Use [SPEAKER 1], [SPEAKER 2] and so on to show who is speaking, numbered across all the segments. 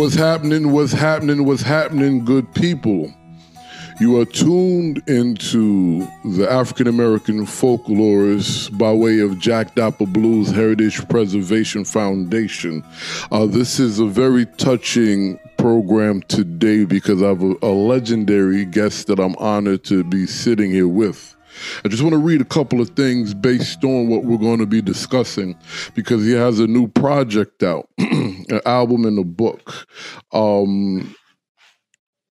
[SPEAKER 1] What's happening? What's happening? What's happening, good people? You are tuned into the African American folklorists by way of Jack Dappa Blues Heritage Preservation Foundation. Uh, this is a very touching program today because I have a, a legendary guest that I'm honored to be sitting here with. I just want to read a couple of things based on what we're going to be discussing because he has a new project out, an album and a book. Um,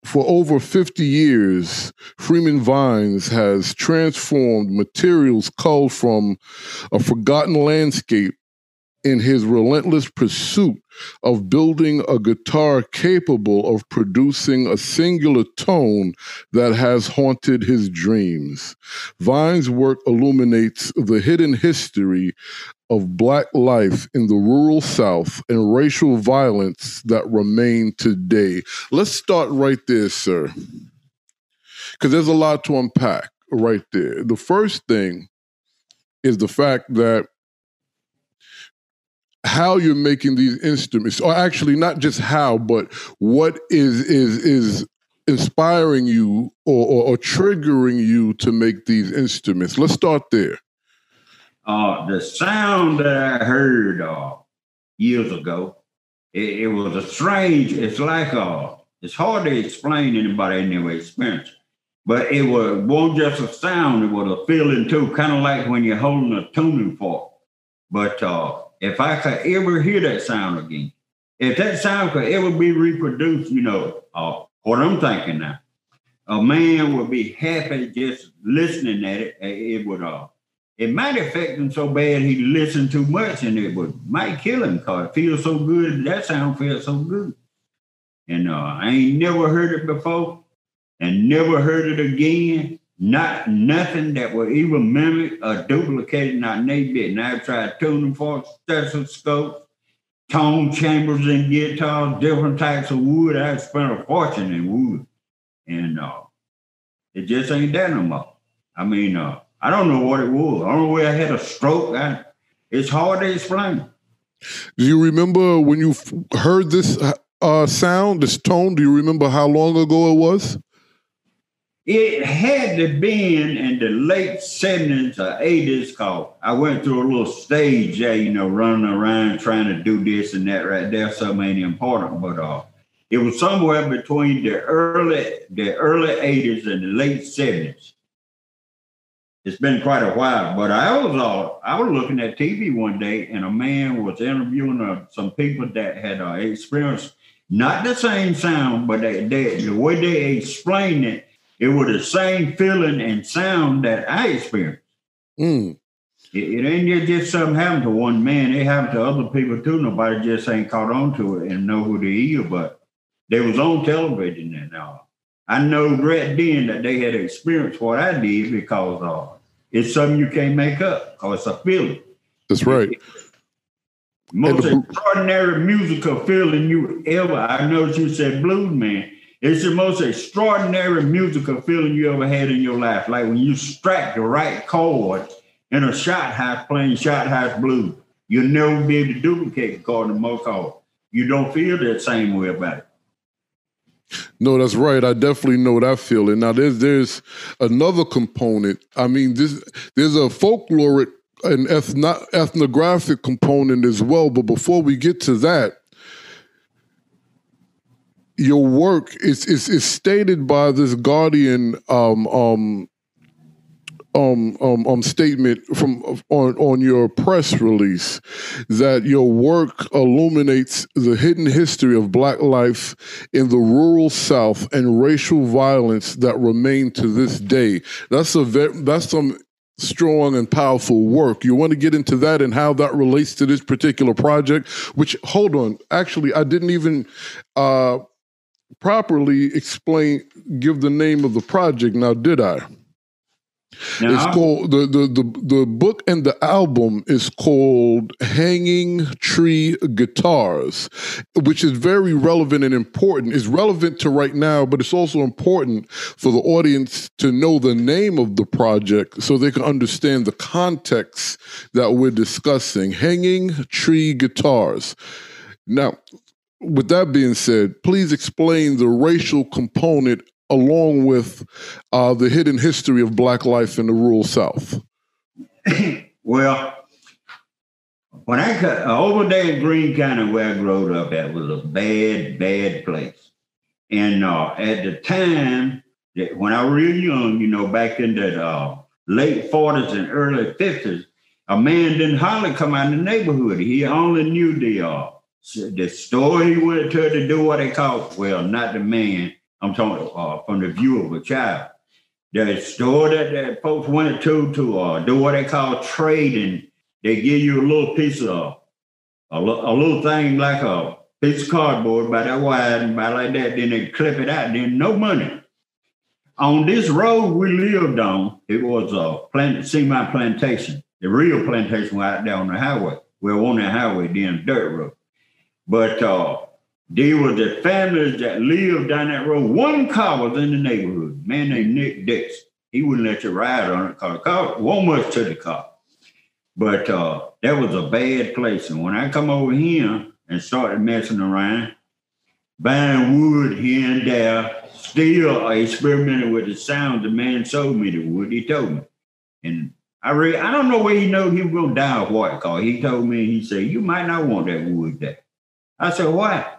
[SPEAKER 1] for over 50 years, Freeman Vines has transformed materials culled from a forgotten landscape in his relentless pursuit of building a guitar capable of producing a singular tone that has haunted his dreams. Vine's work illuminates the hidden history of Black life in the rural South and racial violence that remain today. Let's start right there, sir, because there's a lot to unpack right there. The first thing is the fact that how you're making these instruments, or actually not just how, but what is is is inspiring you or, or, or triggering you to make these instruments. Let's start there.
[SPEAKER 2] Uh, the sound that I heard uh, years ago, it, it, was a strange. It's like uh, it's hard to explain anybody in their experience, but it was wasn't just a sound; it was a feeling too, kind of like when you're holding a tuning fork. But uh, if I could ever hear that sound again, if that sound could ever be reproduced, you know, uh, what I'm thinking now, a man would be happy just listening at it. It would, uh, it might affect him so bad he listened too much, and it would might kill him because it feels so good. That sound feels so good, and uh, I ain't never heard it before, and never heard it again. Not nothing that will even mimic or duplicate not a bit. And I've tried tuning forks, stethoscopes, tone chambers in guitars, different types of wood. I've spent a fortune in wood. And uh, it just ain't that no more. I mean, uh, I don't know what it was. I don't know where I had a stroke. I, it's hard to explain.
[SPEAKER 1] Do you remember when you heard this uh, sound, this tone? Do you remember how long ago it was?
[SPEAKER 2] It had to been in the late 70s or 80s cause I went through a little stage you know, running around trying to do this and that right there. Something ain't important, but uh it was somewhere between the early the early 80s and the late 70s. It's been quite a while, but I was uh, I was looking at TV one day and a man was interviewing uh, some people that had uh, experienced not the same sound, but they, they, the way they explained it it was the same feeling and sound that I experienced. Mm. It, it, ain't just something happened to one man. It happened to other people too. Nobody just ain't caught on to it and know who they are. But they was on television and uh, I know right then that they had experienced what I did because uh, it's something you can't make up because it's a feeling.
[SPEAKER 1] That's right.
[SPEAKER 2] most the, extraordinary musical feeling you ever. I know you said blues man. It's the most extraordinary musical feeling you ever had in your life. Like when you strike the right chord in a shot house playing shot house blues. You'll never be able to duplicate the chord in most chord. You don't feel that same way about it.
[SPEAKER 1] No, that's right. I definitely know that feeling. Now there's there's another component. I mean, this there's a folkloric and ethno- ethnographic component as well. But before we get to that, your work is is, is stated by this Guardian um, um, um, um, um, statement from on on your press release that your work illuminates the hidden history of Black life in the rural South and racial violence that remain to this day. That's a ve- that's some strong and powerful work. You want to get into that and how that relates to this particular project. Which hold on, actually, I didn't even. Uh, properly explain, give the name of the project. Now, did I? It's called the, the the the book and the album is called Hanging Tree Guitars, which is very relevant and important. It's relevant to right now, but it's also important for the audience to know the name of the project so they can understand the context that we're discussing. Hanging Tree Guitars. Now, with that being said, please explain the racial component along with uh, the hidden history of Black life in the rural South.
[SPEAKER 2] well, when I cut uh, over there in Greene County, where I grew up at, was a bad, bad place. And uh, at the time, that when I was real young, you know, back in the uh, late 40s and early 50s, a man didn't hardly come out in the neighborhood. He only knew the uh, the story he went to do what they call well, not the man. I'm talking uh, from the view of a child. The store that, that folks went to to uh, do what they call trading. They give you a little piece of a, a little thing like a piece of cardboard about that wide and about like that. Then they clip it out. Then no money. On this road we lived on, it was a plant, plantation. The real plantation was out there on the highway. Well, on the highway, then dirt road. But uh, there were the families that lived down that road. One car was in the neighborhood, man named Nick Dix. He wouldn't let you ride on it because the car wasn't much to the car. But uh, that was a bad place. And when I come over here and started messing around, buying wood here and there, still experimenting with the sound the man sold me the wood. He told me. And I really, I don't know where he know he was gonna die of what car. He told me, he said, you might not want that wood there. I said, why?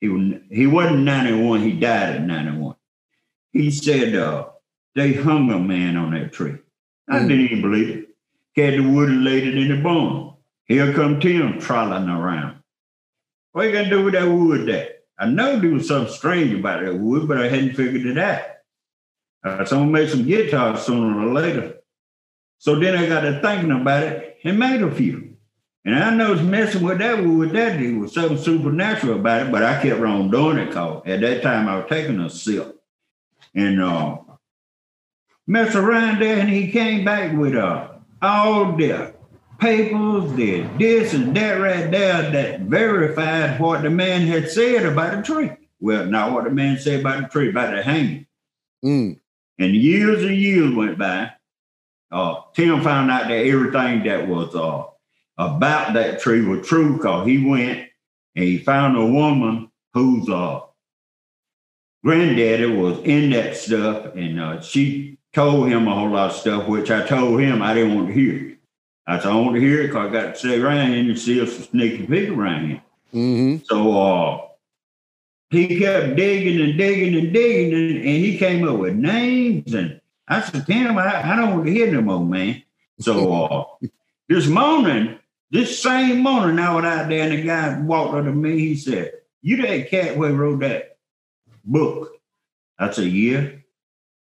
[SPEAKER 2] He, he wasn't 91, he died at 91. He said, uh, they hung a man on that tree. I mm. didn't even believe it. Got the wood and laid it in the bone. Here come Tim trolling around. What you gonna do with that wood there? I know there was something strange about that wood, but I hadn't figured it out. Uh, so I'm gonna make some guitars sooner or later. So then I got to thinking about it and made a few. And I know it's messing with that wood that was something supernatural about it, but I kept on doing it because at that time I was taking a sip. And uh mess around there and he came back with uh all the papers, the this and that right there that verified what the man had said about the tree. Well, not what the man said about the tree, about the hanging. Mm. And years and years went by. Uh, Tim found out that everything that was uh, about that tree was true because he went and he found a woman whose uh, granddaddy was in that stuff, and uh, she told him a whole lot of stuff, which I told him I didn't want to hear. I said, I want to hear it because I got to stay around here and see some sneaky people around here. Mm-hmm. So uh, he kept digging and digging and digging, and, and, he came up with names. And I said, Tim, I, I don't want to hear no more, man. So uh, this morning, this same morning, I was out there, and the guy walked up to me. He said, You that cat who wrote that book? I said, Yeah.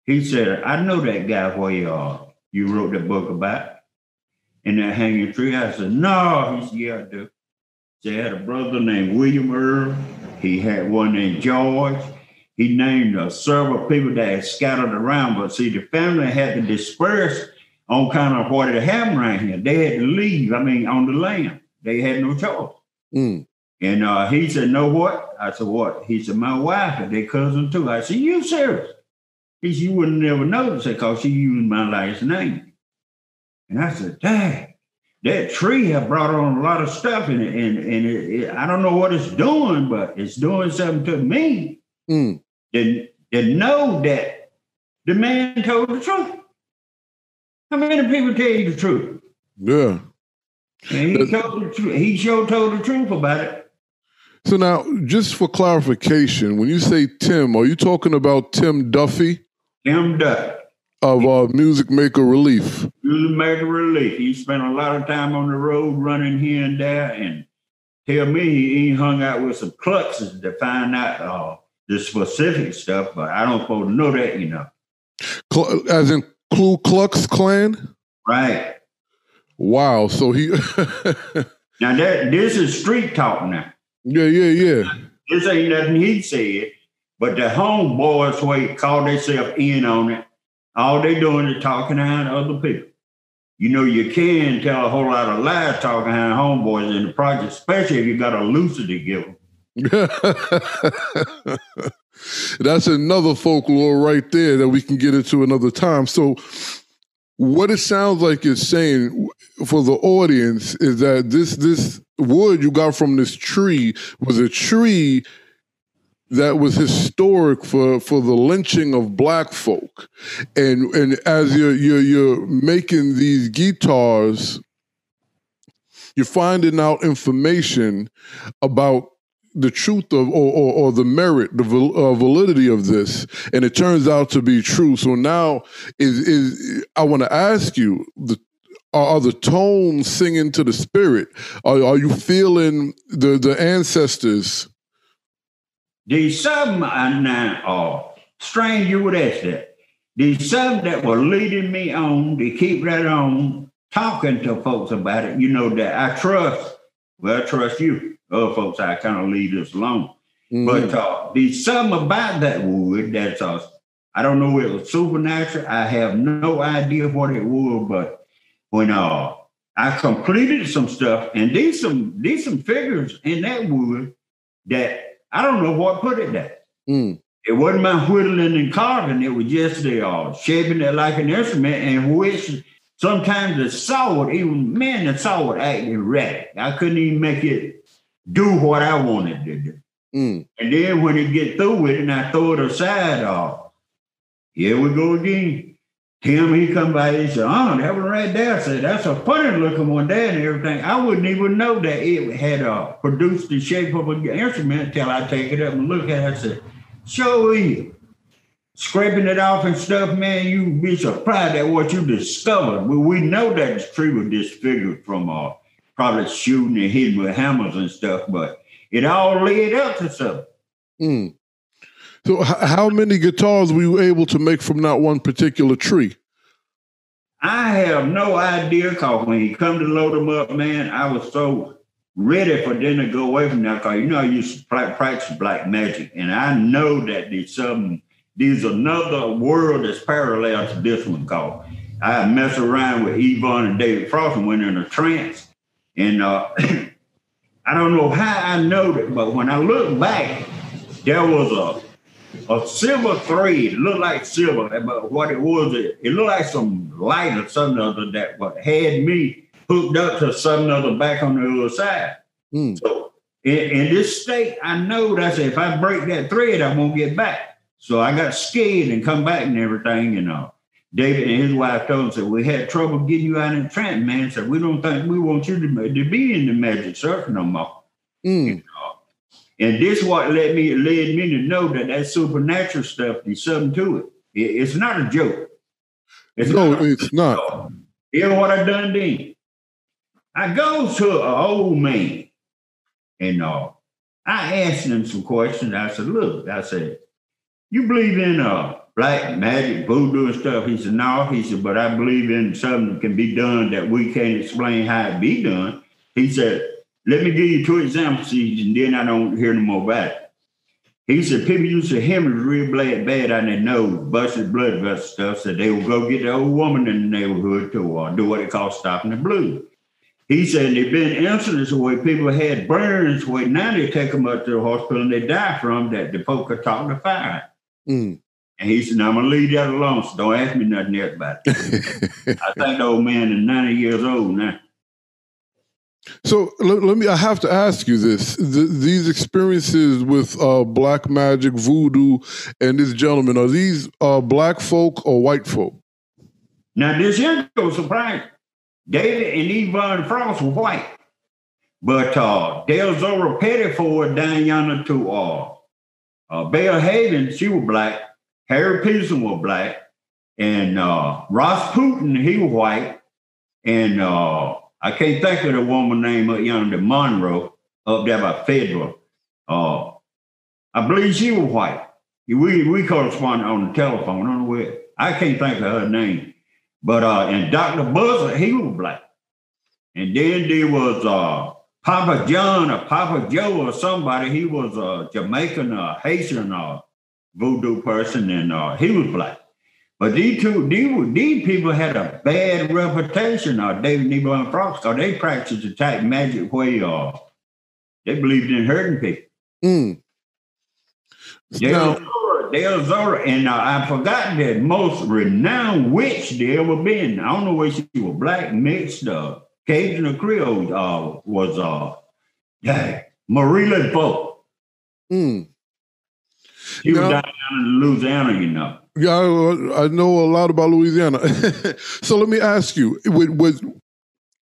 [SPEAKER 2] He said, I know that guy where you, uh, you wrote the book about in that hanging tree? I said, no. He said, yeah, I do. They had a brother named William Earl. He had one named George. He named uh, several people that had scattered around, but see, the family had to disperse on kind of what had happened around here. They had to leave, I mean, on the land. They had no choice. Mm. And uh, he said, know what? I said, what? He said, my wife and their cousin too. I said, you serious? He said, you wouldn't never notice it because she used my last name. And I said, Dad, that tree have brought on a lot of stuff in it. And, and it, it, I don't know what it's doing, but it's doing something to me. Mm. And, and know that the man told the truth. How many people tell you the truth?
[SPEAKER 1] Yeah.
[SPEAKER 2] And he told the truth. He sure told the truth about it.
[SPEAKER 1] So now, just for clarification, when you say Tim, are you talking about Tim Duffy?
[SPEAKER 2] Tim Duffy
[SPEAKER 1] of uh, Music Maker Relief.
[SPEAKER 2] Music Maker Relief. He spent a lot of time on the road running here and there and tell me he hung out with some cluxes to find out uh, the specific stuff, but I don't supposed to know that, you know.
[SPEAKER 1] As in Ku Klux Klan?
[SPEAKER 2] Right.
[SPEAKER 1] Wow. So he.
[SPEAKER 2] now, that this is street talk now.
[SPEAKER 1] Yeah, yeah, yeah.
[SPEAKER 2] This ain't nothing he said, but the homeboys, way called themselves in on it all they doing is talking behind other people. You know, you can tell a whole lot of lies talking behind homeboys in the project, especially if you got a Lucy to give them.
[SPEAKER 1] That's another folklore right there that we can get into another time. So, what it sounds like it's saying for the audience is that this this wood you got from this tree was a tree that was historic for, for the lynching of black folk. And and as you're you're, you're making these guitars, you're finding out information about the truth of or, or, or the merit, the uh, validity of this, and it turns out to be true. So now is is I want to ask you the are, the tones singing to the spirit? Are, are you feeling the the ancestors?
[SPEAKER 2] There's some and uh, strange you would ask that. There's some that were leading me on to keep that on, talking to folks about it. You know that I trust. Well, I trust you. Other folks, I kind of leave this alone. Mm-hmm. But uh, there's something about that wood that's uh, I don't know if it was supernatural. I have no idea what it was, but when uh I completed some stuff, and these some these some figures in that wood that I don't know what put it there. Mm. It wasn't my whittling and carving. It was just the uh, shaping it like an instrument, and which sometimes the saw even man, the saw would act erratic. I couldn't even make it do what I wanted to do. Mm. And then when it get through with it, and I throw it aside, off, here we go again. Tim, he come by, he said, oh, that one right there. I said, that's a funny looking one there and everything. I wouldn't even know that it had uh, produced the shape of an instrument until I take it up and look at it. I said, show you. Scraping it off and stuff, man, you be surprised at what you discovered. Well, we know that the tree was disfigured from uh, probably shooting and hitting with hammers and stuff, but it all led up to something. Mm.
[SPEAKER 1] So, h- how many guitars were you able to make from that one particular tree?
[SPEAKER 2] I have no idea because when he come to load them up, man, I was so ready for them to go away from that because you know I used to practice black magic, and I know that there's some there's another world that's parallel to this one called. I mess around with Yvonne and David Frost and went in a trance, and uh, I don't know how I know that, but when I look back, there was a a silver thread. looked like silver, but what it was, it, it looked like some light or something other that what had me hooked up to something other back on the other side. Mm. So in, in, this state, I know that if I break that thread, I won't get back. So I got scared and come back and everything. And uh, David and his wife told him, said, we had trouble getting you out in the trance, man. Said, we don't think we want you to, to be in the magic circle no more. Mm. And this what led me led me to know that that supernatural stuff is something to it. it it's not a joke.
[SPEAKER 1] It's no, not it's not.
[SPEAKER 2] You know what I done then? I go to an old man, and uh, I asked him some questions. I said, "Look," I said, "You believe in uh black magic, voodoo, and stuff?" He said, "No." He said, "But I believe in something that can be done that we can't explain how it be done." He said, let me give you two examples, and then I don't hear no more about it. He said people used to hemorrhage real bad, bad on their nose, busted blood vessel stuff. So they would go get the old woman in the neighborhood to uh, do what they call stopping the blue. He said there've been incidents where people had burns where now they take them up to the hospital and they die from that the are talking to fire. Mm. And he said, I'm gonna leave that alone, so don't ask me nothing else about it. I think the old man is 90 years old now.
[SPEAKER 1] So let, let, me. I have to ask you this: the, these experiences with uh, black magic, voodoo, and this gentleman are these uh, black folk or white folk?
[SPEAKER 2] Now this here was surprising. David and Yvonne Frost were white, but uh, Dale Zora Pettiford down yonder to uh, uh, Belle Haven, she was black. Harry Peterson was black, and uh, Ross Putin he was white, and uh, I can't think of the woman name up yonder, Monroe, up there by Federal. Uh, I believe she was white. We we corresponded on the telephone. I don't know where. I can't think of her name. But uh, and Dr. Buzzard, he was black. And then there was uh, Papa John or Papa Joe or somebody. He was a Jamaican or Haitian uh, voodoo person, and uh, he was black. But these two, these, these people had a bad reputation, uh, David Nebo and Frost, because they practiced the type magic way uh, they believed in hurting people. Mm. Dale, Zora, Dale Zora, and uh, I've forgotten the most renowned witch there ever been. I don't know whether she was black, mixed, uh, Cajun or Creole, uh, was uh, Yeah, Marie Laveau.
[SPEAKER 1] Mm.
[SPEAKER 2] She was down in Louisiana, you know.
[SPEAKER 1] Yeah, I, I know a lot about Louisiana. so let me ask you: was, was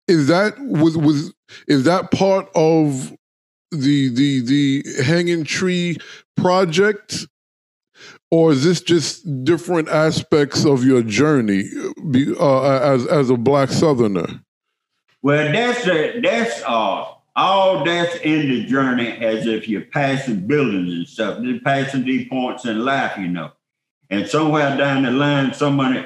[SPEAKER 1] is that was was is that part of the the the hanging tree project or is this just different aspects of your journey uh, as as a black southerner
[SPEAKER 2] well that's a, that's uh all that's in the journey as if you're passing buildings and stuff you're passing these points in life you know and somewhere down the line somebody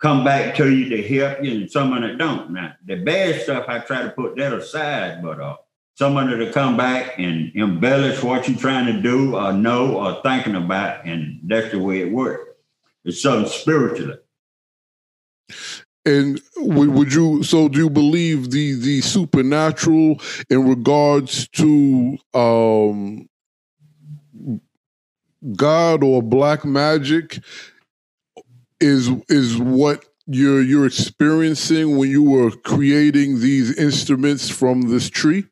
[SPEAKER 2] come back to you to help you and someone that don't now the bad stuff i try to put that aside but uh somebody to come back and embellish what you're trying to do or know or thinking about, and that's the way it works. It's something spiritually.
[SPEAKER 1] And would you? So, do you believe the the supernatural in regards to um, God or black magic is is what you're you're experiencing when you were creating these instruments from this tree?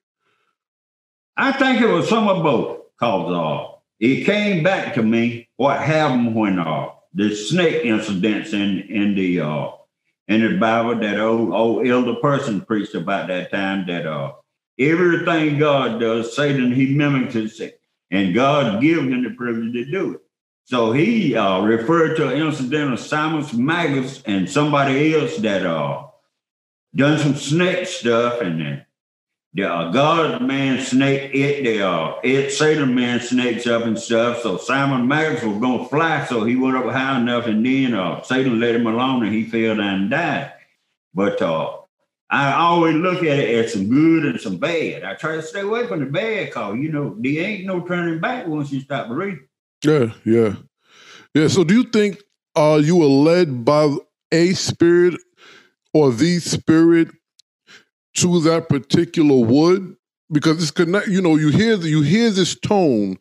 [SPEAKER 2] I think it was some of both. Cause uh, it came back to me what happened when uh, the snake incidents in in the uh, in the Bible that old old elder person preached about that time that uh, everything God does, Satan he mimics it, and God gives him the privilege to do it. So he uh, referred to an incident of Simon Magus and somebody else that uh, done some snake stuff and uh, God man snake it uh, it Satan man snakes up and stuff. So Simon Magus was gonna fly, so he went up high enough, and then uh, Satan let him alone, and he fell down and died. But uh, I always look at it as some good and some bad. I try to stay away from the bad cause you know there ain't no turning back once you stop breathing.
[SPEAKER 1] Yeah, yeah, yeah. So do you think uh, you were led by a spirit or the spirit to that particular wood because it's connect. You know, you hear the, you hear this tone,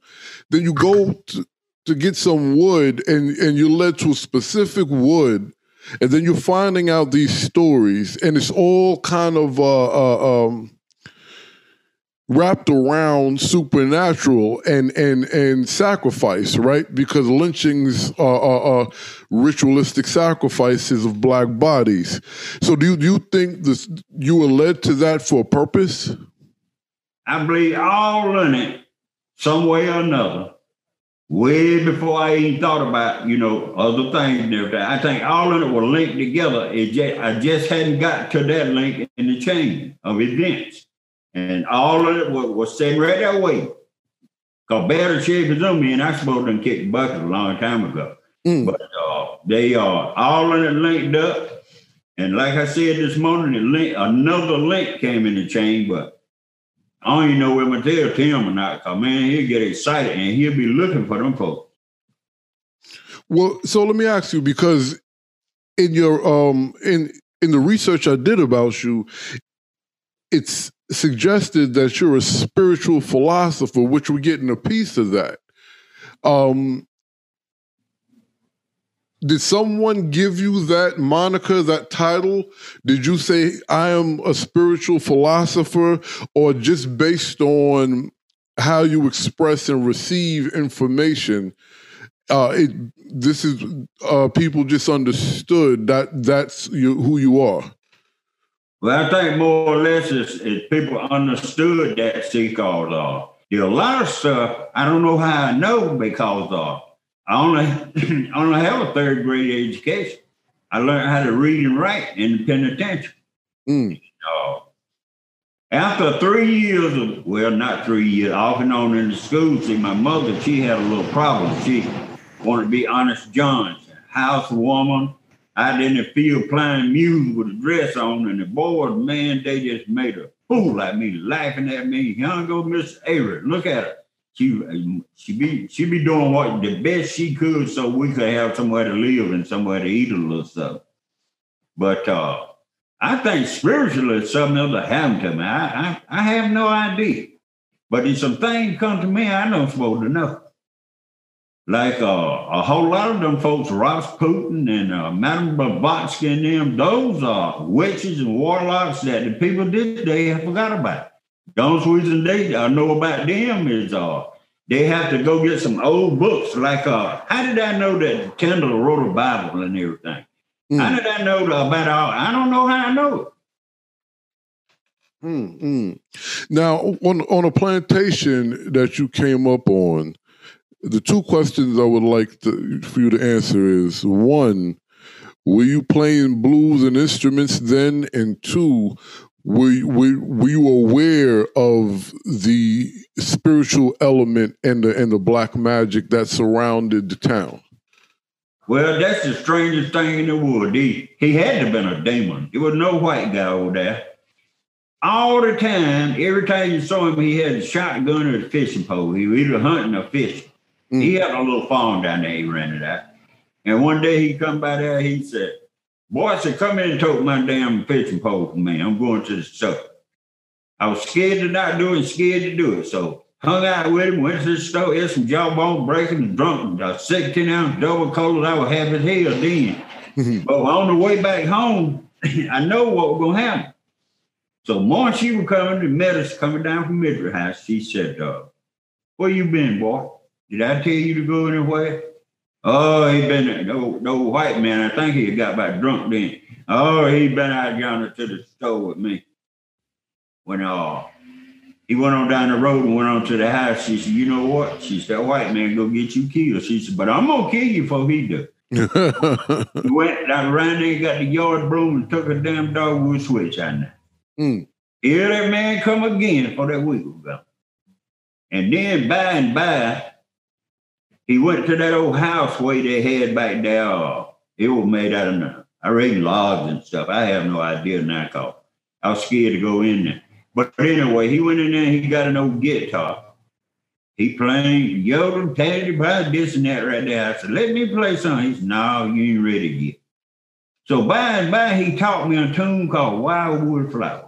[SPEAKER 1] then you go to, to get some wood, and and you're led to a specific wood, and then you're finding out these stories, and it's all kind of uh, uh, um, wrapped around supernatural and and and sacrifice, right? Because lynchings are, are, are, ritualistic sacrifices of black bodies. So do you, do you think this you were led to that for a purpose?
[SPEAKER 2] I believe all in it, some way or another. Way before I even thought about, you know, other things and everything. I think all of it were linked together. It just, I just hadn't got to that link in the chain of events. And all of it was, was sitting right that way. Because better shape is on me, and I supposed to kick the bucket a long time ago. Mm. But uh, they are uh, all of it linked up. And like I said this morning, link, another link came in the chain, but I don't even know whether to tell Tim or not. Cause man, he'll get excited and he'll be looking for them folks.
[SPEAKER 1] Well, so let me ask you because in your um in in the research I did about you, it's suggested that you're a spiritual philosopher, which we're getting a piece of that. Um, did someone give you that moniker, that title? Did you say, I am a spiritual philosopher, or just based on how you express and receive information? Uh, it, this is uh, people just understood that that's you, who you are.
[SPEAKER 2] Well, I think more or less it's people understood that because uh, there a lot of stuff I don't know how I know because uh, I only I only have a third grade education. I learned how to read and write in the penitentiary. Mm. Uh, after three years of well, not three years, off and on in the school, see, my mother she had a little problem. She wanted to be honest John's housewoman out in the field playing music with a dress on, and the boys, man, they just made a fool of me, laughing at me. Young go Miss Avery, look at her. She she be she be doing what the best she could so we could have somewhere to live and somewhere to eat a little stuff. But uh, I think spiritually something else happened to me. I, I I have no idea. But if some things come to me, I don't supposed to know like uh, a whole lot of them folks, Rasputin and uh, Madame Blavatsky and them, those are witches and warlocks that the people did they forgot about. The only reason they I know about them is uh they have to go get some old books. Like uh, how did I know that Tyndale wrote a Bible and everything? Mm. How did I know about all? I don't know how I know it.
[SPEAKER 1] Mm-hmm. Now, on on a plantation that you came up on, the two questions I would like to, for you to answer is one, were you playing blues and instruments then? And two, were, were, were you aware of the spiritual element and the and the black magic that surrounded the town?
[SPEAKER 2] Well, that's the strangest thing in the world. He, he had to have been a demon. There was no white guy over there. All the time, every time you saw him, he had a shotgun or a fishing pole. He was either hunting or fishing. Mm. He had a little farm down there. He rented out. And one day he come by there. He said, "Boy, I said, come in and take my damn fishing pole for me. I'm going to the store." I was scared to not do it, scared to do it. So hung out with him, went to the store, ate some jawbone breaking, drunk a 16 ounce double cola. I was happy as hell then. But on the way back home, I know what was going to happen. So morning she was coming to met us coming down from Midway House. She said, uh, where you been, boy? Did I tell you to go anywhere? Oh, he been no no white man. I think he got about drunk then. Oh, he been out yonder to the store with me. When uh he went on down the road and went on to the house. She said, "You know what?" She said, "White man go get you killed." She said, "But I'm gonna kill you before he do." he went down around there, got the yard broom, and took a damn dogwood switch out there. Mm. Here that man come again for that week ago. And then by and by, he went to that old house where they had back there. It was made out of, I read logs and stuff. I have no idea now cause I was scared to go in there. But anyway, he went in there and he got an old guitar. He playing yodel, taddy, probably this and that right there. I said, let me play something. He said, no, you ain't ready yet. So by and by, he taught me a tune called Wildwood Flower.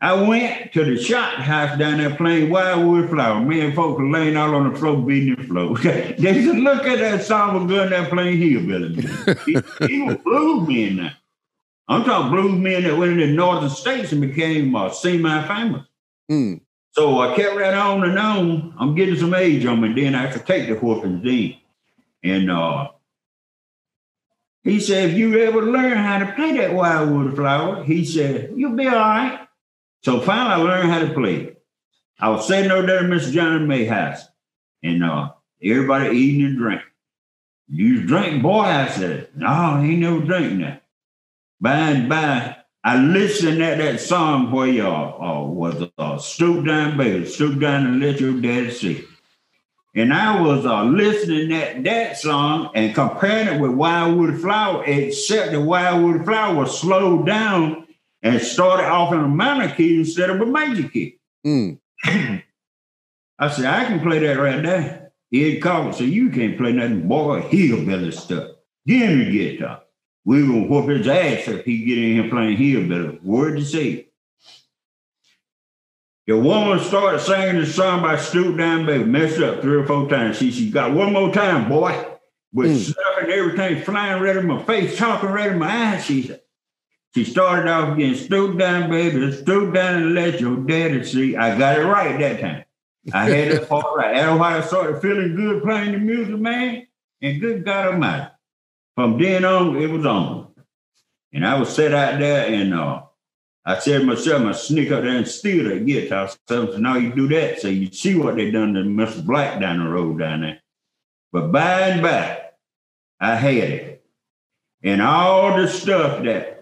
[SPEAKER 2] I went to the shot house down there playing Wildwood Flower. Me and folks were laying out on the floor beating the floor. they said, look at that song of gun there playing hillbilly. he, he was blues man now. I'm talking blues men that went in the northern states and became uh, semi-famous. Mm. So I kept right on and on. I'm getting some age on me. Then I could take the whoopings then. And uh, he said, if you ever learn how to play that wildwood flower, he said, you'll be all right. So finally, I learned how to play. I was sitting over there Mr. John May house, and uh, everybody eating and drinking. You drink, boy? I said, no, he never drink that. By and by, I listened at that song where y'all uh, was uh, stoop down, baby, stoop down and let your daddy see. And I was uh, listening at that song and comparing it with Wildwood Flower, except the Wildwood Flower was slowed down and started off in a minor key instead of a major key. Mm. I said, I can play that right there. He'd call so you can't play nothing, boy, hillbilly stuff. Give me guitar we gonna whoop his ass if he get in here playing hillbilly. Word to say. The woman started singing the song by Stoop Down Baby, messed up three or four times. She she got one more time, boy, with mm. stuff and everything flying right in my face, talking right in my eyes. She said, she started off again, stoop down, baby, stoop down and let your daddy see. I got it right that time. I had it all right. That's why I started feeling good playing the music, man. And good God Almighty. From then on, it was on. And I was sit out there and uh, I said to myself, I sneak up there and steal that guitar. So now you do that. So you see what they done to Mr. Black down the road down there. But by and by, I had it. And all the stuff that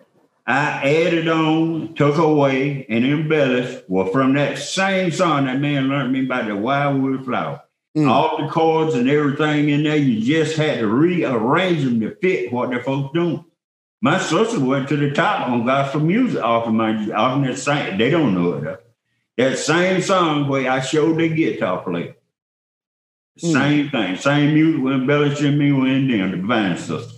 [SPEAKER 2] I added on, took away, and embellished were from that same song that man learned me about the wildwood flower. Mm. All the chords and everything in there, you just had to rearrange them to fit what the folks doing. My sister went to the top on gospel music off of my off of that same. They don't know it though. That same song where I showed the guitar player. Mm. Same thing, same music with embellishing me when them, the divine sister.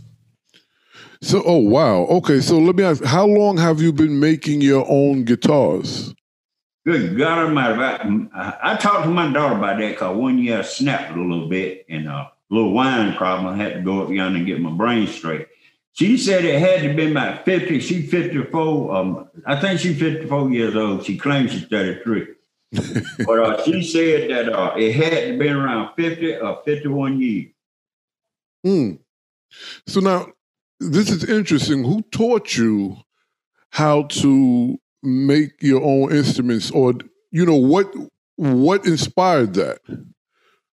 [SPEAKER 1] So, oh wow, okay. So let me ask: How long have you been making your own guitars?
[SPEAKER 2] Good God Almighty! I, I talked to my daughter about that because one year I snapped a little bit and a little wine problem. I had to go up yonder and get my brain straight. She said it had to be about 50. She 54. Um, I think she's 54 years old. She claims she's 33. but uh, she said that uh, it had to be around 50 or 51 years.
[SPEAKER 1] Hmm. So now, this is interesting. Who taught you how to make your own instruments, or you know what what inspired that?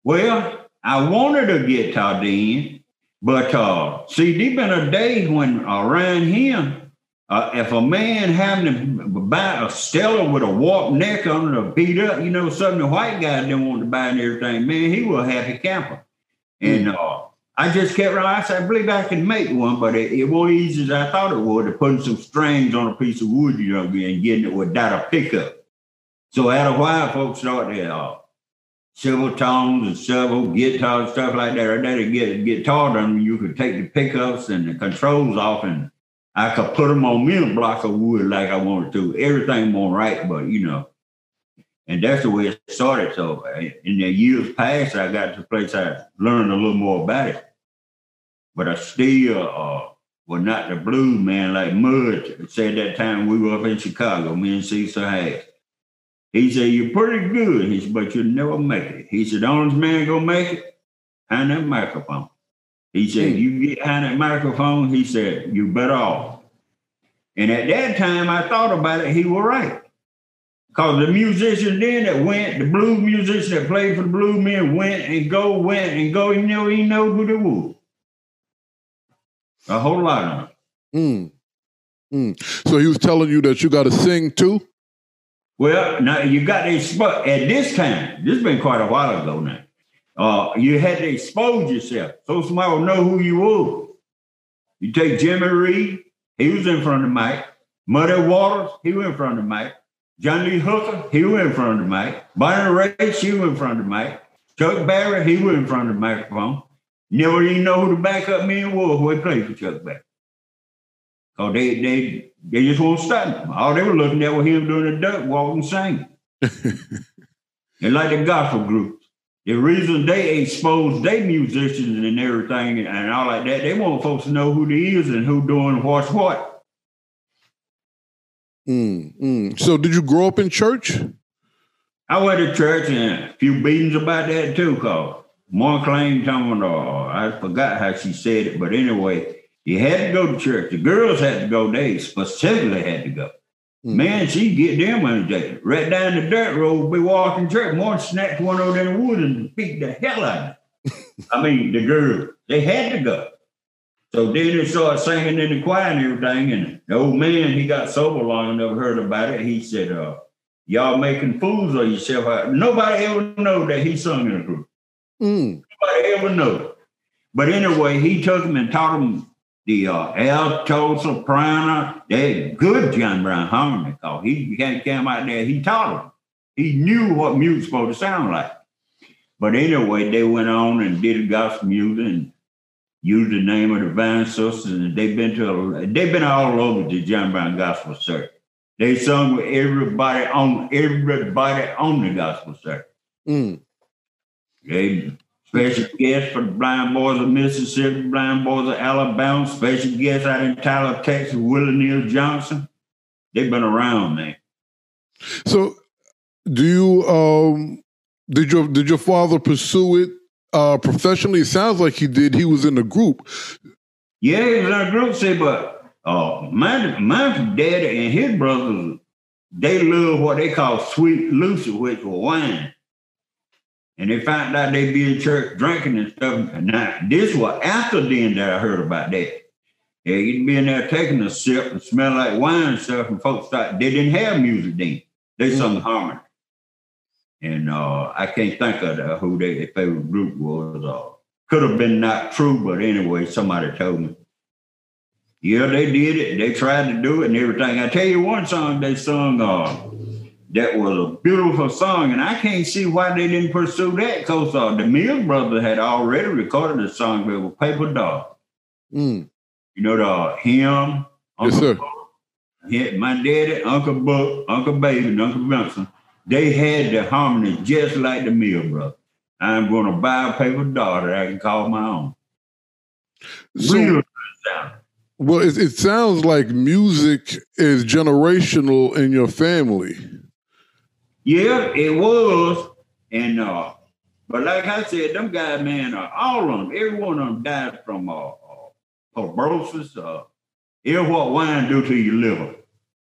[SPEAKER 2] Well, I wanted a guitar then, but uh, see, there been a day when around him, uh, if a man having to buy a Stella with a warped neck on it, a beat up, you know, something the white guy didn't want to buy and everything, man, he was a happy camper. And uh, I just kept right. I said, I believe I can make one, but it, it wasn't easy as I thought it would to putting some strings on a piece of wood, you know, and getting it without a pickup. So after a while, folks started uh, several tones and several guitars, stuff like that. Or that get guitar done, you could take the pickups and the controls off, and I could put them on me a block of wood like I wanted to. Everything won't right, but you know. And that's the way it started. So uh, in the years past, I got to the place I learned a little more about it but I still uh, was not the blue man like Mud said that time we were up in Chicago, me and Cecil Hayes. He said, You're pretty good, he said, but you'll never make it. He said, The only man gonna make it, behind that microphone. He said, mm. You get behind that microphone, he said, You better off. And at that time, I thought about it, he was right. Because the musicians then that went, the blues musicians that played for the blue men went and go, went and go, you know, he know who they were. A whole lot of them.
[SPEAKER 1] Mm. Mm. So he was telling you that you got to sing too?
[SPEAKER 2] Well, now you got to expose at this time. This has been quite a while ago now. Uh, you had to expose yourself so somebody will know who you were. You take Jimmy Reed, he was in front of the mic. Muddy Waters, he was in front of the mic. John Lee Hooker, he was in front of the mic. Bonnie Raitt, she was in front of the mic. Chuck Berry, he was in front of the microphone. Never even know who the backup men were who had played for Chuck Berry. Cause they they they just won't stop him. All they were looking at was him doing the duck walk and singing. and like the gospel groups. The reason they expose their musicians and everything and all like that, they want folks to know who they is and who doing what's what.
[SPEAKER 1] Mm, mm. So did you grow up in church?
[SPEAKER 2] I went to church and a few beatings about that too, cause one claim coming, uh, I forgot how she said it, but anyway, you had to go to church. The girls had to go. They specifically had to go. Mm-hmm. Man, she get them on the right down the dirt road, be walking church. One snatched one over in the woods and beat the hell out of it. I mean, the girl, they had to go. So then they started singing in the choir and everything. And the old man, he got sober long enough, heard about it. He said, uh, y'all making fools of yourself. Nobody ever know that he sung in a group. Mm. Nobody ever know. But anyway, he took him and taught him the uh, alto, soprano. They good John Brown harmony. Cause he came out there. He taught him. He knew what music was supposed to sound like. But anyway, they went on and did gospel music and used the name of the Divine Sisters, and they've been to they've been all over the John Brown Gospel Church. They sung with everybody on everybody on the gospel church. Mm. They special guests for the Blind Boys of Mississippi, Blind Boys of Alabama, special guests out in Tyler, Texas, Willie Neal Johnson. They've been around, man.
[SPEAKER 1] So, do you um did your did your father pursue it uh professionally? It sounds like he did. He was in a group.
[SPEAKER 2] Yeah, he was in a group. See, but uh, my my daddy and his brothers, they love what they call sweet Lucy, which was wine and they found out they be in church drinking and stuff. And now, this was after then that I heard about that. Yeah, you'd be in there taking a sip and smell like wine and stuff, and folks thought they didn't have music then. They mm-hmm. sung harmony. And uh, I can't think of the, who their favorite group was. Uh, could have been not true, but anyway, somebody told me. Yeah, they did it. They tried to do it and everything. I tell you one song they sung, uh, that was a beautiful song, and I can't see why they didn't pursue that because uh, the Mills brothers had already recorded a song with Paper Doll. Mm. You know the him,
[SPEAKER 1] Uncle yes, sir.
[SPEAKER 2] Buck, my daddy, Uncle Buck, Uncle Baby, and Uncle Vincent. They had the harmony just like the Mills brothers. I'm going to buy a paper doll that I can call my own.
[SPEAKER 1] So, Real Well, it, it sounds like music is generational in your family.
[SPEAKER 2] Yeah, it was. And uh, but like I said, them guys, man, uh, all of them, every one of them died from uh, uh fibrosis. Uh, here's what wine do to your liver.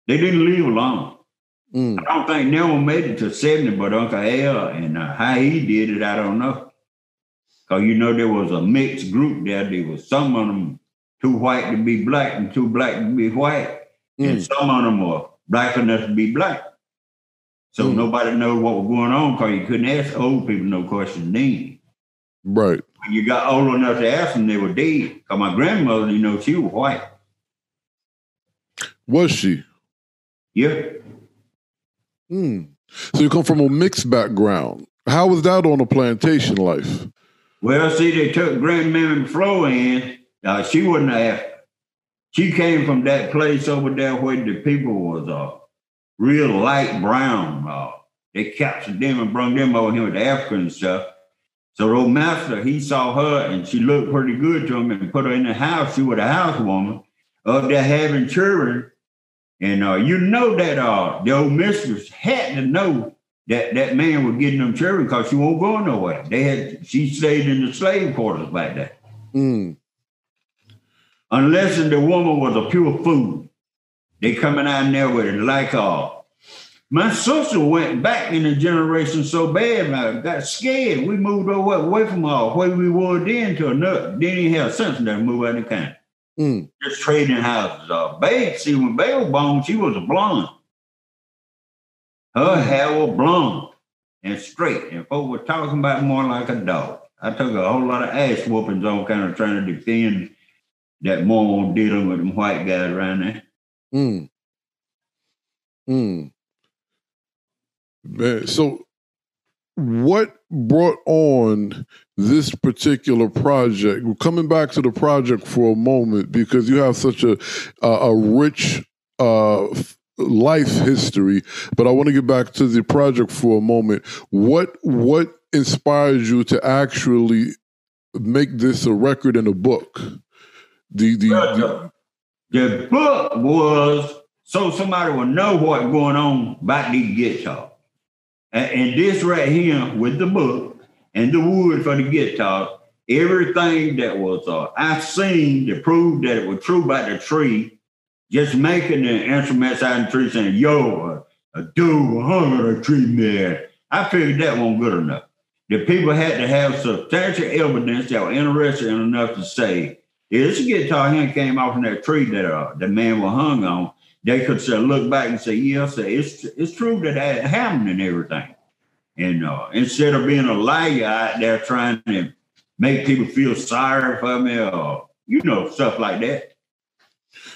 [SPEAKER 2] They didn't live long. Mm. I don't think one made it to 70, but Uncle Al and uh, how he did it, I don't know. Because you know there was a mixed group there. There was some of them too white to be black and too black to be white. Mm. And some of them were black enough to be black. So mm. nobody knows what was going on because you couldn't ask old people no questions then.
[SPEAKER 1] Right.
[SPEAKER 2] When you got old enough to ask them, they were dead. Because my grandmother, you know, she was white.
[SPEAKER 1] Was she?
[SPEAKER 2] Yeah.
[SPEAKER 1] Hmm. So you come from a mixed background. How was that on a plantation life?
[SPEAKER 2] Well, see, they took Grandmammy Flo in. Uh, she wasn't a. She came from that place over there where the people was uh, real light brown. Uh, they captured them and brought them over here with the African stuff. So the old master, he saw her and she looked pretty good to him and put her in the house. She was a housewoman up there having children. And uh, you know that uh, the old mistress had to know that that man was getting them children because she won't go nowhere. They had she stayed in the slave quarters like that. Mm. Unless the woman was a pure fool. They coming out there with it like uh my sister went back in the generation so bad, I got scared. We moved away, away from uh, where we were then to another. Didn't even have sense to move out of the country. Mm. Just trading houses. Uh, Babe, see, when Babe was born, she was a blonde. Her hair was blonde and straight, and folks were talking about more like a dog. I took a whole lot of ass whoopings on kind of trying to defend that mom dealing with them white guys around there. Mm.
[SPEAKER 1] Mm. Man, so what brought on this particular project? We're coming back to the project for a moment because you have such a a, a rich uh, life history. But I want to get back to the project for a moment. What what inspired you to actually make this a record and a book?
[SPEAKER 2] The the, the, the book was so somebody will know what's going on about these guitars. And, this right here with the book and the wood for the guitar, everything that was uh, I seen to prove that it was true about the tree just making the instruments out of the tree saying, yo, a, a dude hung on a tree man. I figured that wasn't good enough. The people had to have substantial evidence that were interested enough to say, yeah, this guitar here came off from that tree that uh, the man was hung on. They could say, look back and say, yeah, say, it's, it's true that that happened and everything. And uh, instead of being a liar out there trying to make people feel sorry for me or, you know, stuff like that,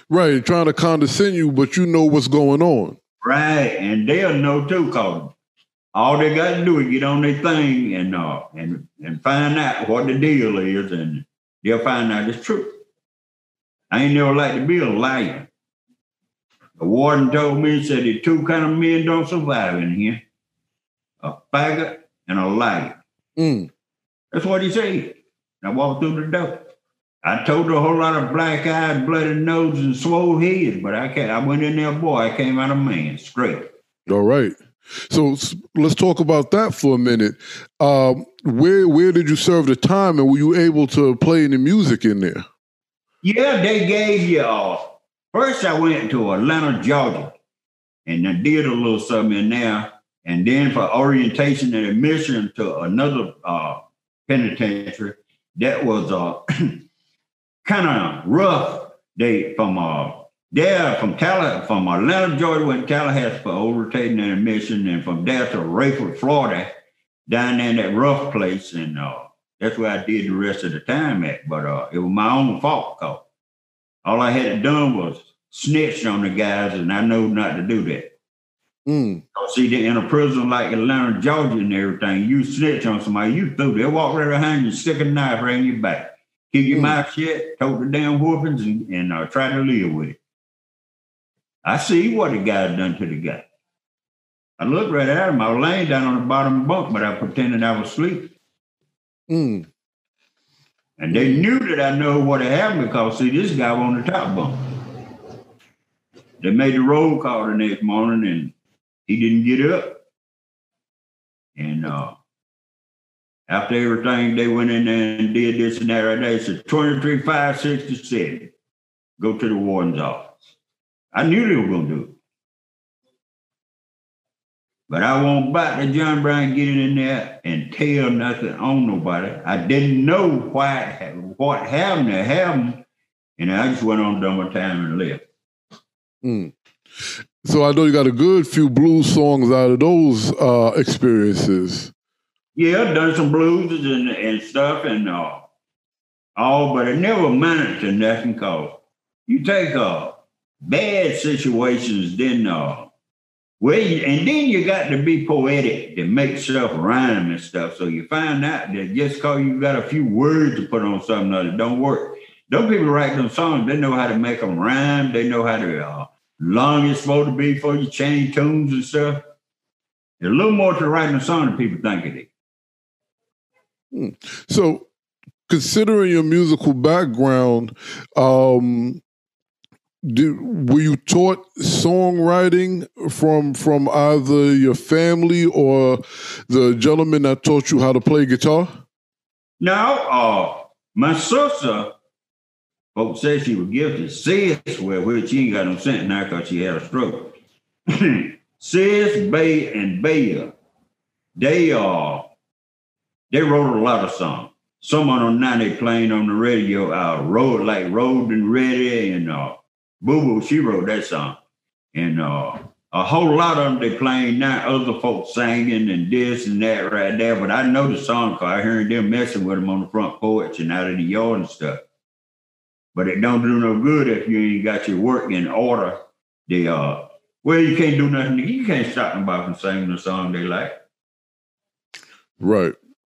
[SPEAKER 1] Right, trying to condescend you, but you know what's going on.
[SPEAKER 2] Right, and they'll know too, cause all they got to do is get on their thing and uh and and find out what the deal is, and they'll find out it's true. I ain't never like to be a liar. The warden told me, he said, the two kind of men don't survive in here. A faggot and a liar. Mm. That's what he said. I walked through the door. I told a whole lot of black eyed, bloody noses, and swole heads, but I can't, I went in there, boy, I came out a man straight.
[SPEAKER 1] All right. So let's talk about that for a minute. Um, where where did you serve the time, and were you able to play any music in there?
[SPEAKER 2] Yeah, they gave you. Uh, first, I went to Atlanta, Georgia, and I did a little something in there, and then for orientation and admission to another uh, penitentiary, that was uh, kind of rough day from uh there from Tall from Atlanta, Georgia, went to Tallahassee for overtaking and admission, and from there to Raiford, Florida, down there in that rough place, and uh, that's where I did the rest of the time at. But uh, it was my own fault, cause all I had done was snitch on the guys, and I know not to do that. Mm. See, in a prison like Atlanta, Georgia, and everything, you snitch on somebody, you through. They walk right behind you, stick a knife right in your back keep your mm. mouth shut, tote the damn whoopings, and, and uh, try to live with it. I see what the guy done to the guy. I looked right at him. I was laying down on the bottom bunk, but I pretended I was asleep. Mm. And they knew that I know what had happened because see this guy was on the top bunk. They made the roll call the next morning and he didn't get up. And uh, after everything, they went in there and did this and that right there. Said 23 567. Go to the warden's office. I knew they were going to do it. But I won't back to John Brown getting in there and tell nothing on nobody. I didn't know why what happened to happen. And I just went on done my time and left.
[SPEAKER 1] Mm. So I know you got a good few blues songs out of those uh, experiences.
[SPEAKER 2] Yeah, I've done some blues and, and stuff and uh, all, but it never amounted to nothing cause you take uh, bad situations, then uh, well, and then you got to be poetic to make stuff rhyme and stuff. So you find out that just because you got a few words to put on something that don't work. Those people write them songs, they know how to make them rhyme. They know how to uh, long it's supposed to be before you change tunes and stuff. There's a little more to writing a song than people think it is.
[SPEAKER 1] Hmm. So, considering your musical background, um, did, were you taught songwriting from from either your family or the gentleman that taught you how to play guitar?
[SPEAKER 2] No, uh, my sister, folks say she was gifted. Sis, well, she ain't got no sense now because she had a stroke. Sis, Bay, and Bayer, they uh, they wrote a lot of songs. Someone on 90 playing on the radio, uh, road like Road and Ready and uh, Boo Boo, she wrote that song. And uh, a whole lot of them they playing now, other folks singing and this and that right there. But I know the song because I heard them messing with them on the front porch and out of the yard and stuff. But it don't do no good if you ain't got your work in order. They uh well, you can't do nothing. You can't stop nobody from singing the song they like.
[SPEAKER 1] Right.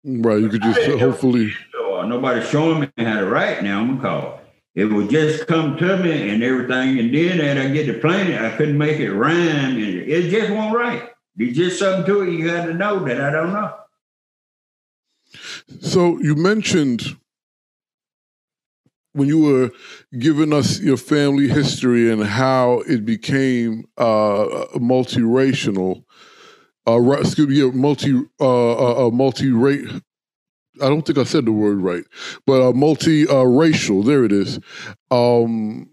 [SPEAKER 1] Right. You could just hopefully.
[SPEAKER 2] Nobody showing me how to write now. I'm gonna call it would just come to me and everything. And then as I get to playing it, I couldn't make it rhyme. And it just won't right. There's just something to it you got to know that I don't know.
[SPEAKER 1] So you mentioned when you were giving us your family history and how it became uh, multiracial, uh, excuse me, multi uh, uh, multi I don't think I said the word right, but uh, multi-racial. there it is. Um,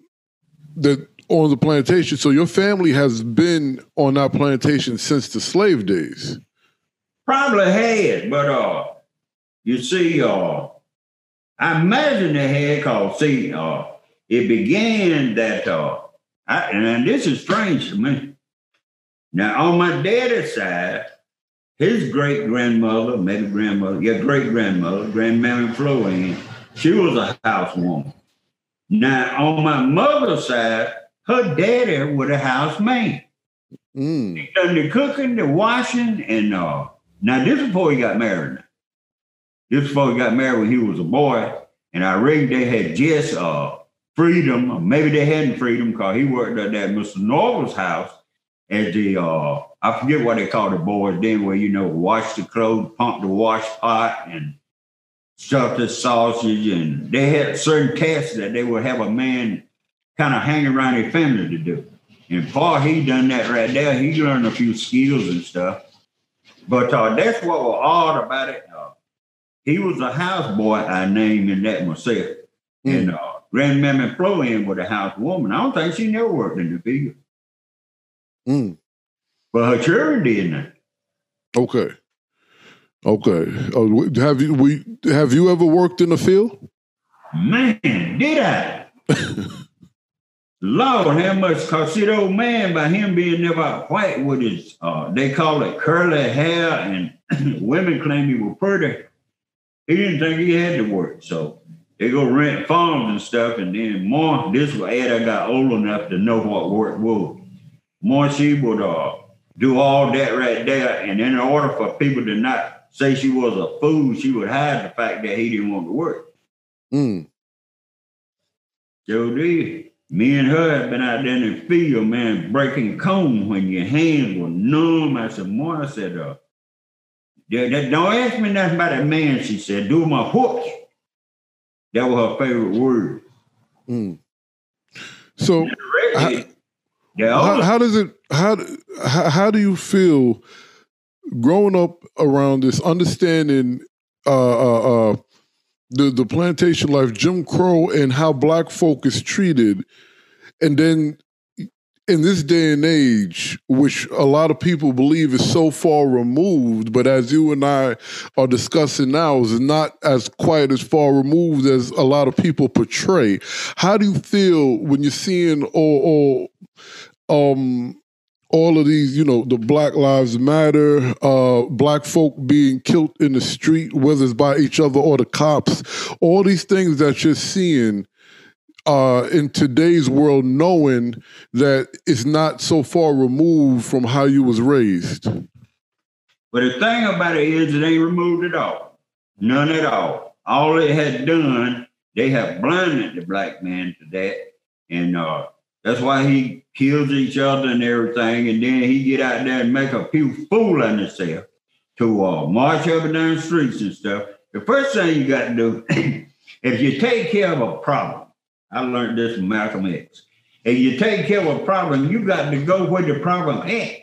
[SPEAKER 1] that on the plantation. So your family has been on that plantation since the slave days.
[SPEAKER 2] Probably had, but uh, you see, uh, I imagine they had called. See, uh, it began that uh, I, and this is strange to me. Now on my daddy's side, his great grandmother, maybe grandmother, yeah, great grandmother, grandmammy Floanne, she was a housewoman. Now, on my mother's side, her daddy was a houseman. Mm. He done the cooking, the washing, and uh, now this is before he got married. This before he got married when he was a boy, and I reckon they had just uh, freedom, or maybe they hadn't freedom because he worked at that Mr. Norval's house as the uh, I forget what they called the boys then, where you know wash the clothes, pump the wash pot, and stuff the sausage, and they had certain tasks that they would have a man kind of hang around their family to do. And before he done that right there, he learned a few skills and stuff. But uh, that's what was odd about it. Uh, he was a houseboy, I named him that myself. Mm. And uh, Grandmammy Floanne was a housewoman. I don't think she never worked in the field. Mm. But her children did not.
[SPEAKER 1] Okay. Okay. Uh, have you we have you ever worked in the field?
[SPEAKER 2] Man, did I? Lord, how much? Cause see, the old man, by him being never white with his, uh, they call it curly hair, and women claim he was pretty. He didn't think he had to work, so they go rent farms and stuff. And then more, this was after I got old enough to know what work was. More she would uh, do all that right there. And in order for people to not say she was a fool, she would hide the fact that he didn't want to work. Mm. So did. Me and her have been out there in the field, man, breaking comb when your hands were numb. I said, more, I said, uh, don't ask me nothing about that man, she said. Do my hook. That was her favorite word.
[SPEAKER 1] Mm. So, how,
[SPEAKER 2] yeah,
[SPEAKER 1] how, how, does it? How, how how do you feel growing up around this, understanding uh, uh, uh, the the plantation life, Jim Crow, and how black folk is treated, and then in this day and age, which a lot of people believe is so far removed, but as you and I are discussing now, is not as quite as far removed as a lot of people portray. How do you feel when you're seeing all, um all of these, you know, the Black Lives Matter, uh, black folk being killed in the street, whether it's by each other or the cops, all these things that you're seeing uh, in today's world, knowing that it's not so far removed from how you was raised.
[SPEAKER 2] But the thing about it is, it ain't removed at all, none at all. All it had done, they have blinded the black man to that, and uh, that's why he kills each other and everything, and then he get out there and make a few fool of himself to uh, march up and down the streets and stuff. The first thing you got to do, if you take care of a problem, I learned this from Malcolm X. If you take care of a problem, you got to go where the problem at.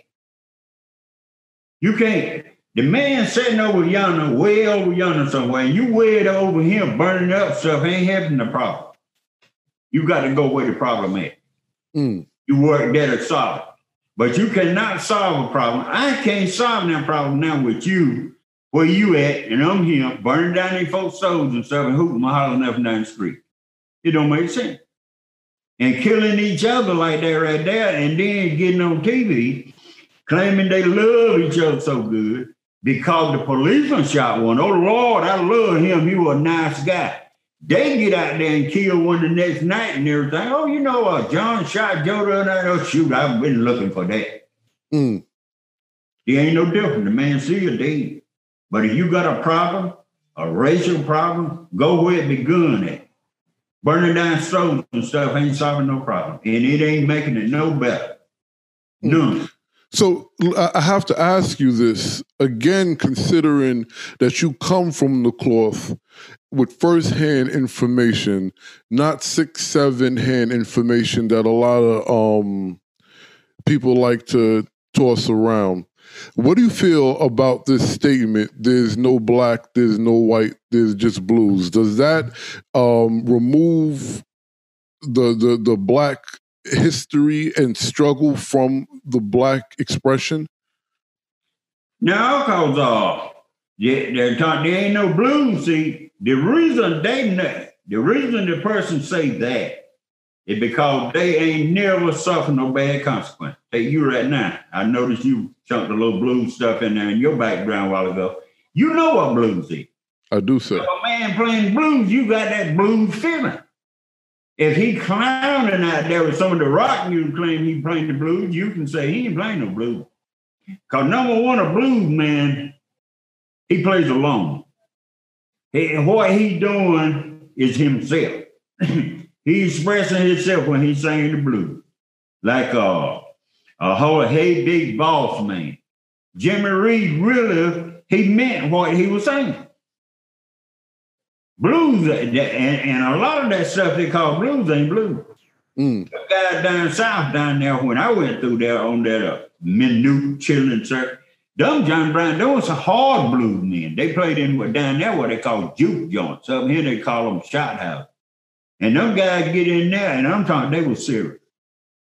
[SPEAKER 2] You can't. The man sitting over yonder, way over yonder somewhere, and you way over here burning up stuff ain't helping the problem. You got to go where the problem at. Mm. You work there to solve it. But you cannot solve a problem. I can't solve that problem now with you, where you at, and I'm here burning down these folks' souls and stuff and hooting my hollering up and down the street. It don't make sense. And killing each other like that right there, and then getting on TV claiming they love each other so good because the policeman shot one. Oh Lord, I love him. He was a nice guy. They get out there and kill one the next night and everything. Oh, you know, uh, John shot Joe the other night. Oh, shoot, I've been looking for that. Mm. It ain't no different. The man still dead. But if you got a problem, a racial problem, go where it begun at. Burning down stores and stuff ain't solving no problem. And it ain't making it no better. Hmm. None.
[SPEAKER 1] So I have to ask you this again, considering that you come from the cloth with firsthand information, not six, seven hand information that a lot of um, people like to toss around. What do you feel about this statement? There's no black, there's no white, there's just blues. Does that um, remove the the the black history and struggle from the black expression?
[SPEAKER 2] No, because uh, there, there ain't no blues. See, the reason they the reason the person say that is because they ain't never suffered no bad consequence. Hey, you right now, I noticed you chunked a little blues stuff in there in your background a while ago. You know what blues is.
[SPEAKER 1] I do, sir.
[SPEAKER 2] If a man playing blues, you got that blues feeling. If he clowning out there with some of the rock you claim he playing the blues, you can say he ain't playing no blues. Cause number one, a blues man, he plays alone. And what he doing is himself. He's expressing himself when he's singing the blues. Like uh, a whole hey big boss man. Jimmy Reed really, he meant what he was saying blues, and, and a lot of that stuff they call blues ain't blues. Mm. The guy down south down there, when I went through there on that uh, minute chilling church, them John Brown, those are hard blues men. They played in what down there what they call juke joints. Up here they call them shot house. And them guys get in there, and I'm talking, they were serious.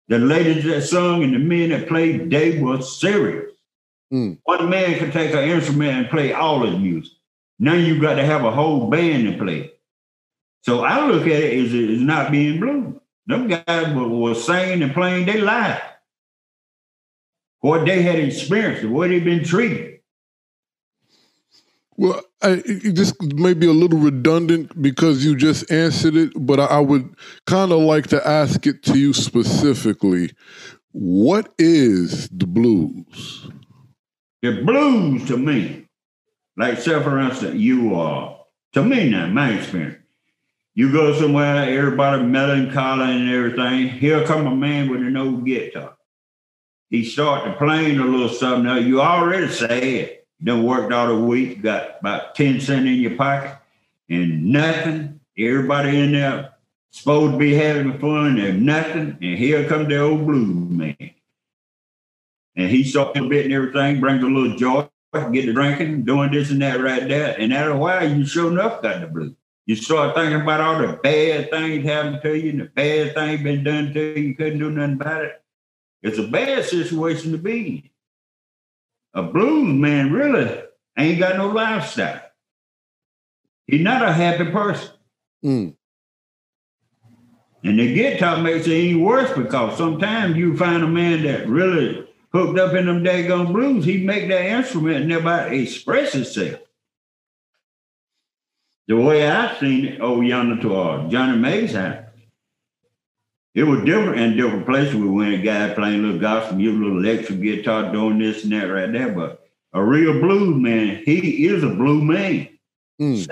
[SPEAKER 2] The ladies that sung and the men that played, they were serious. Mm. One man could take an instrument and play all his music. Now you got to have a whole band to play. So I look at it as it's not being blue. Them guys were, were singing and playing their life. What they had experienced, what they've been treated.
[SPEAKER 1] Well, I, this may be a little redundant because you just answered it, but I, I would kind of like to ask it to you specifically. What is the blues?
[SPEAKER 2] The blues to me like, say for instance, you are, to me now, my experience, you go somewhere, everybody melancholy and everything. Here come a man with an old guitar. He start to playing a little something. Now you already sad. Done worked all the week, got about 10 cents in your pocket and nothing Everybody in there supposed to be having fun and nothing, and here comes the old blue man. And he saw a bit and everything, brings a little joy, get to drinking, doing this and that right there. And after a while, you sure enough got the blues. You start thinking about all the bad things happening to you and the bad things been done to you, you couldn't do nothing about it. It's a bad situation to be in. A blues man really ain't got no lifestyle. He's not a happy person.
[SPEAKER 1] Mm.
[SPEAKER 2] And the guitar makes it even worse because sometimes you find a man that really hooked up in them daggone blues, he make that instrument and never express itself. The way I've seen it over yonder to uh, Johnny May's house, it was different in different places. We went a guy playing a little gospel, give a little electric guitar, doing this and that right there. But a real blues man, he is a blue man.
[SPEAKER 1] Mm.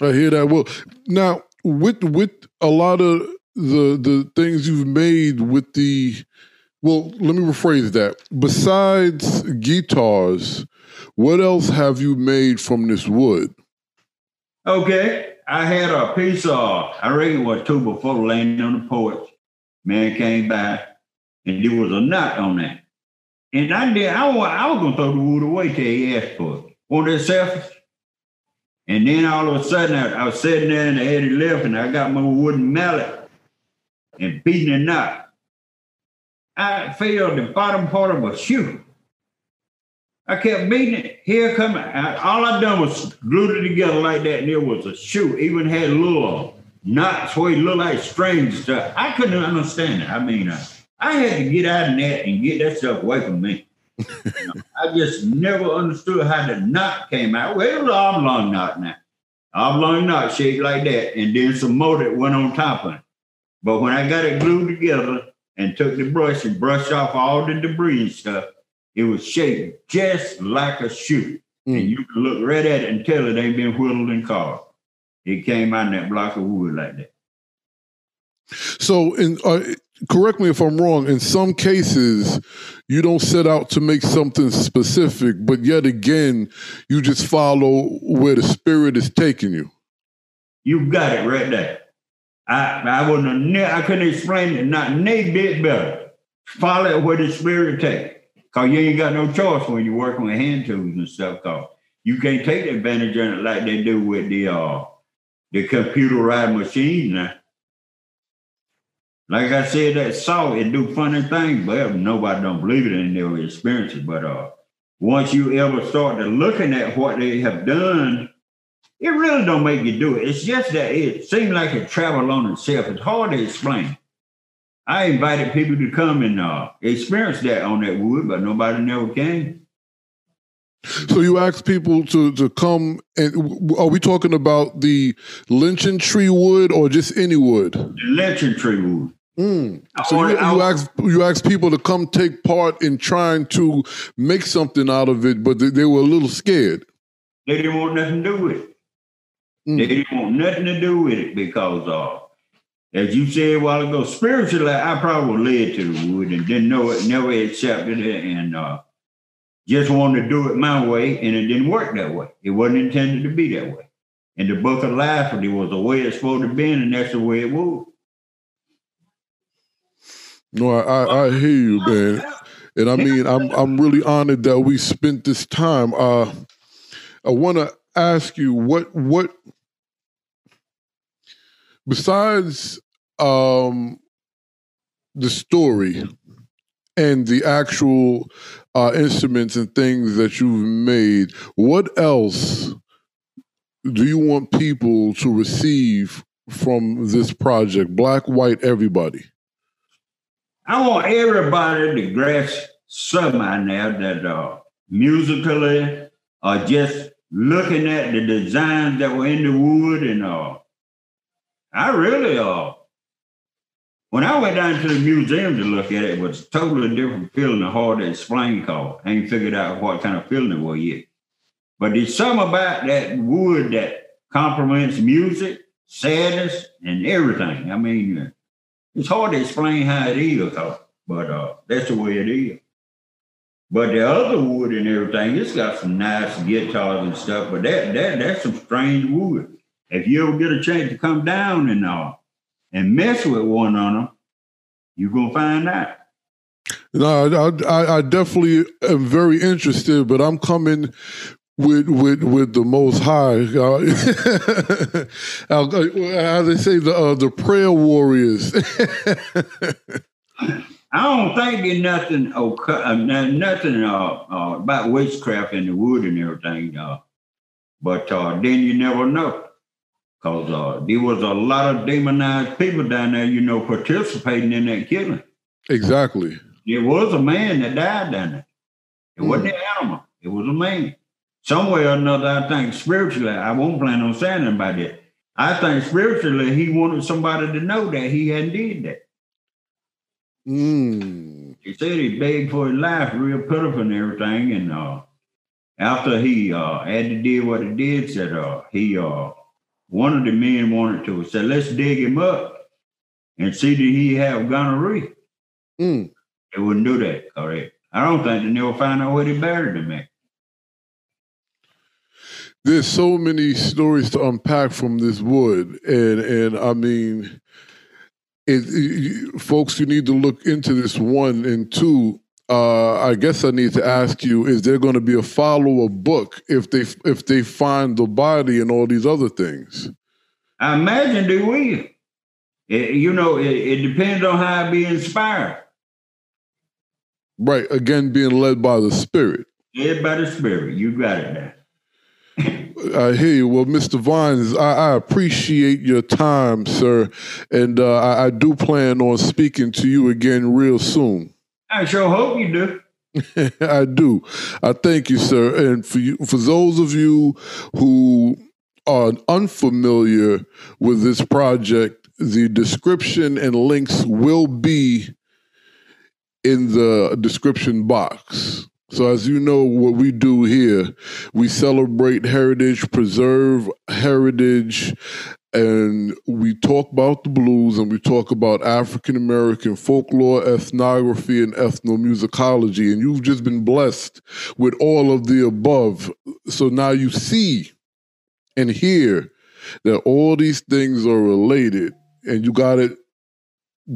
[SPEAKER 1] I hear that. Well, now with with a lot of the the things you've made with the well, let me rephrase that. Besides guitars, what else have you made from this wood?
[SPEAKER 2] Okay, I had a piece of, I reckon it was two before laying on the porch. Man came by, and there was a knot on that. And I did, I, wa- I was gonna throw the wood away till he asked for it. Want that selfish? And then all of a sudden, I, I was sitting there and I had it left, and I got my wooden mallet and beating a knot. I felt the bottom part of a shoe. I kept beating it. Here come I, all I done was glued it together like that, and it was a shoe. Even had little knots where it looked like strings stuff. I couldn't understand it. I mean, uh, I had to get out of that and get that stuff away from me. You know, I just never understood how the knot came out. Well, it was an oblong knot now. Oblong knot shaped like that, and then some more that went on top of it. But when I got it glued together and took the brush and brushed off all the debris and stuff, it was shaped just like a shoe.
[SPEAKER 1] Mm.
[SPEAKER 2] And you can look right at it and tell it ain't been whittled and carved. It came out in that block of wood like that.
[SPEAKER 1] So, in uh, correct me if I'm wrong. In some cases, you don't set out to make something specific, but yet again, you just follow where the spirit is taking you.
[SPEAKER 2] You've got it right there. I I wouldn't I couldn't explain it not nay bit better. Follow where the spirit take. Cause you ain't got no choice when you're working with hand tools and stuff. Cause you can't take advantage of it like they do with the uh the computerized machines now. Like I said, that saw it do funny things, but nobody don't believe it and never experience it. But uh once you ever start to looking at what they have done it really don't make you do it. It's just that it seems like it travel on itself. It's hard to explain. I invited people to come and uh, experience that on that wood, but nobody never came.
[SPEAKER 1] So you asked people to to come, and are we talking about the lynching tree wood or just any wood?
[SPEAKER 2] The lynching tree wood.
[SPEAKER 1] Mm. So you, you ask you ask people to come take part in trying to make something out of it, but they, they were a little scared.
[SPEAKER 2] They didn't want nothing to do with it.
[SPEAKER 1] Mm.
[SPEAKER 2] They didn't want nothing to do with it because, uh, as you said a while ago, spiritually, I probably led to the wood and didn't know it, never accepted it, and uh, just wanted to do it my way, and it didn't work that way. It wasn't intended to be that way. And the book of life, it was the way it's supposed to be, and that's the way it was.
[SPEAKER 1] No, I, I, hear you, man. And I mean, I'm I'm really honored that we spent this time. Uh, I want to ask you what what besides um, the story and the actual uh, instruments and things that you've made, what else do you want people to receive from this project? Black, white, everybody.
[SPEAKER 2] I want everybody to grasp something now that uh, musically or just looking at the designs that were in the wood and uh, I really uh, when I went down to the museum to look at it, it was a totally different feeling and hard to explain cause I ain't figured out what kind of feeling it was yet. But there's something about that wood that complements music, sadness, and everything. I mean, it's hard to explain how it is, but uh, that's the way it is. But the other wood and everything, it's got some nice guitars and stuff. But that that that's some strange wood. If you ever get a chance to come down and uh and mess with one of them, you're gonna find out.
[SPEAKER 1] No, I, I, I definitely am very interested, but I'm coming with with with the Most High. Uh, how they say the uh, the prayer warriors.
[SPEAKER 2] I don't think there's nothing uh, nothing uh, uh, about witchcraft in the wood and everything. Uh, but uh, then you never know. Because uh, there was a lot of demonized people down there, you know, participating in that killing.
[SPEAKER 1] Exactly.
[SPEAKER 2] It was a man that died down there. It mm. wasn't an animal. It was a man. Some way or another, I think spiritually, I won't plan on saying about that. I think spiritually, he wanted somebody to know that he hadn't did that.
[SPEAKER 1] Mm.
[SPEAKER 2] He said he begged for his life, real pitiful and everything. And uh, after he uh, had to do what he did, said uh, he uh, one of the men wanted to say, let's dig him up and see did he have gonorrhea.
[SPEAKER 1] Mm.
[SPEAKER 2] They wouldn't do that, correct? I don't think they never find out where he buried him at.
[SPEAKER 1] There's so many stories to unpack from this wood, and and I mean, it, it, folks, you need to look into this one and two. Uh, I guess I need to ask you: Is there going to be a follow-up book if they if they find the body and all these other things?
[SPEAKER 2] I imagine they will. It, you know, it, it depends on how I be inspired.
[SPEAKER 1] Right. Again, being led by the Spirit.
[SPEAKER 2] Led by the Spirit. You got it now.
[SPEAKER 1] I hear you. Well, Mr. Vines, I, I appreciate your time, sir, and uh, I, I, do plan on speaking to you again real soon.
[SPEAKER 2] I sure hope you do.
[SPEAKER 1] I do. I thank you, sir. And for you, for those of you who are unfamiliar with this project, the description and links will be in the description box. So, as you know, what we do here, we celebrate heritage, preserve heritage, and we talk about the blues and we talk about African American folklore, ethnography, and ethnomusicology. And you've just been blessed with all of the above. So now you see and hear that all these things are related, and you got it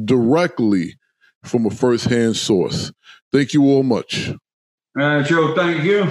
[SPEAKER 1] directly from a first-hand source. Thank you all much.
[SPEAKER 2] Uh, Joe, thank you.